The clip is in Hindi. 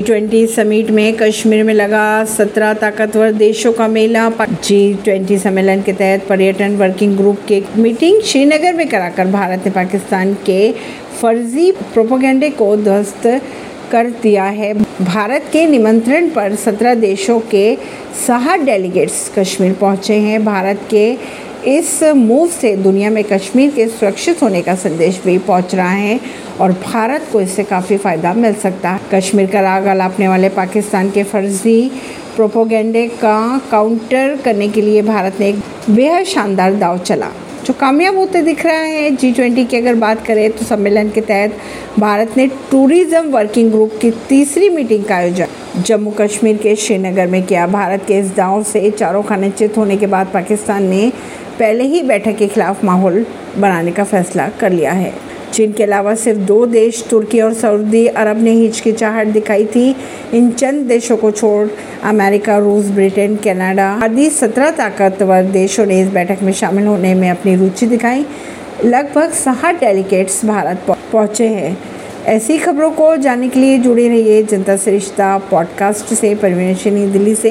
ट्वेंटी समिट में कश्मीर में लगा सत्रह ताकतवर देशों का मेला। जी ट्वेंटी सम्मेलन के तहत पर्यटन वर्किंग ग्रुप की मीटिंग श्रीनगर में कराकर भारत ने पाकिस्तान के फर्जी प्रोपोगंडे को ध्वस्त कर दिया है। भारत के निमंत्रण पर सत्रह देशों के साठ डेलीगेट्स कश्मीर पहुँचे हैं। भारत के इस मूव से दुनिया में कश्मीर के सुरक्षित होने का संदेश भी पहुँच रहा है और भारत को इससे काफ़ी फ़ायदा मिल सकता है। कश्मीर का राग अलापने वाले पाकिस्तान के फर्जी प्रोपोगेंडे का काउंटर करने के लिए भारत ने एक बेहद शानदार दाव चला। जो कामयाब होते दिख रहा है जी ट्वेंटी की अगर बात करें तो सम्मेलन के तहत भारत ने टूरिज़्म वर्किंग ग्रुप की तीसरी मीटिंग का आयोजन। जम्मू कश्मीर के श्रीनगर में किया। भारत के इस दाव से चारों खाने चित होने के बाद पाकिस्तान ने पहले ही बैठक के खिलाफ माहौल बनाने का फैसला कर लिया है। चीन के अलावा सिर्फ़ दो देश, तुर्की और सऊदी अरब ने हिचकिचाहट दिखाई थी। इन चंद देशों को छोड़ अमेरिका, रूस, ब्रिटेन, कनाडा आदि सत्रह ताकतवर देशों ने इस बैठक में शामिल होने में अपनी रुचि दिखाई। लगभग साठ डेलीगेट्स भारत पहुँचे हैं। ऐसी खबरों को जानने के लिए जुड़े रहिए जनता से रिश्ता पॉडकास्ट से, परवीन दिल्ली से।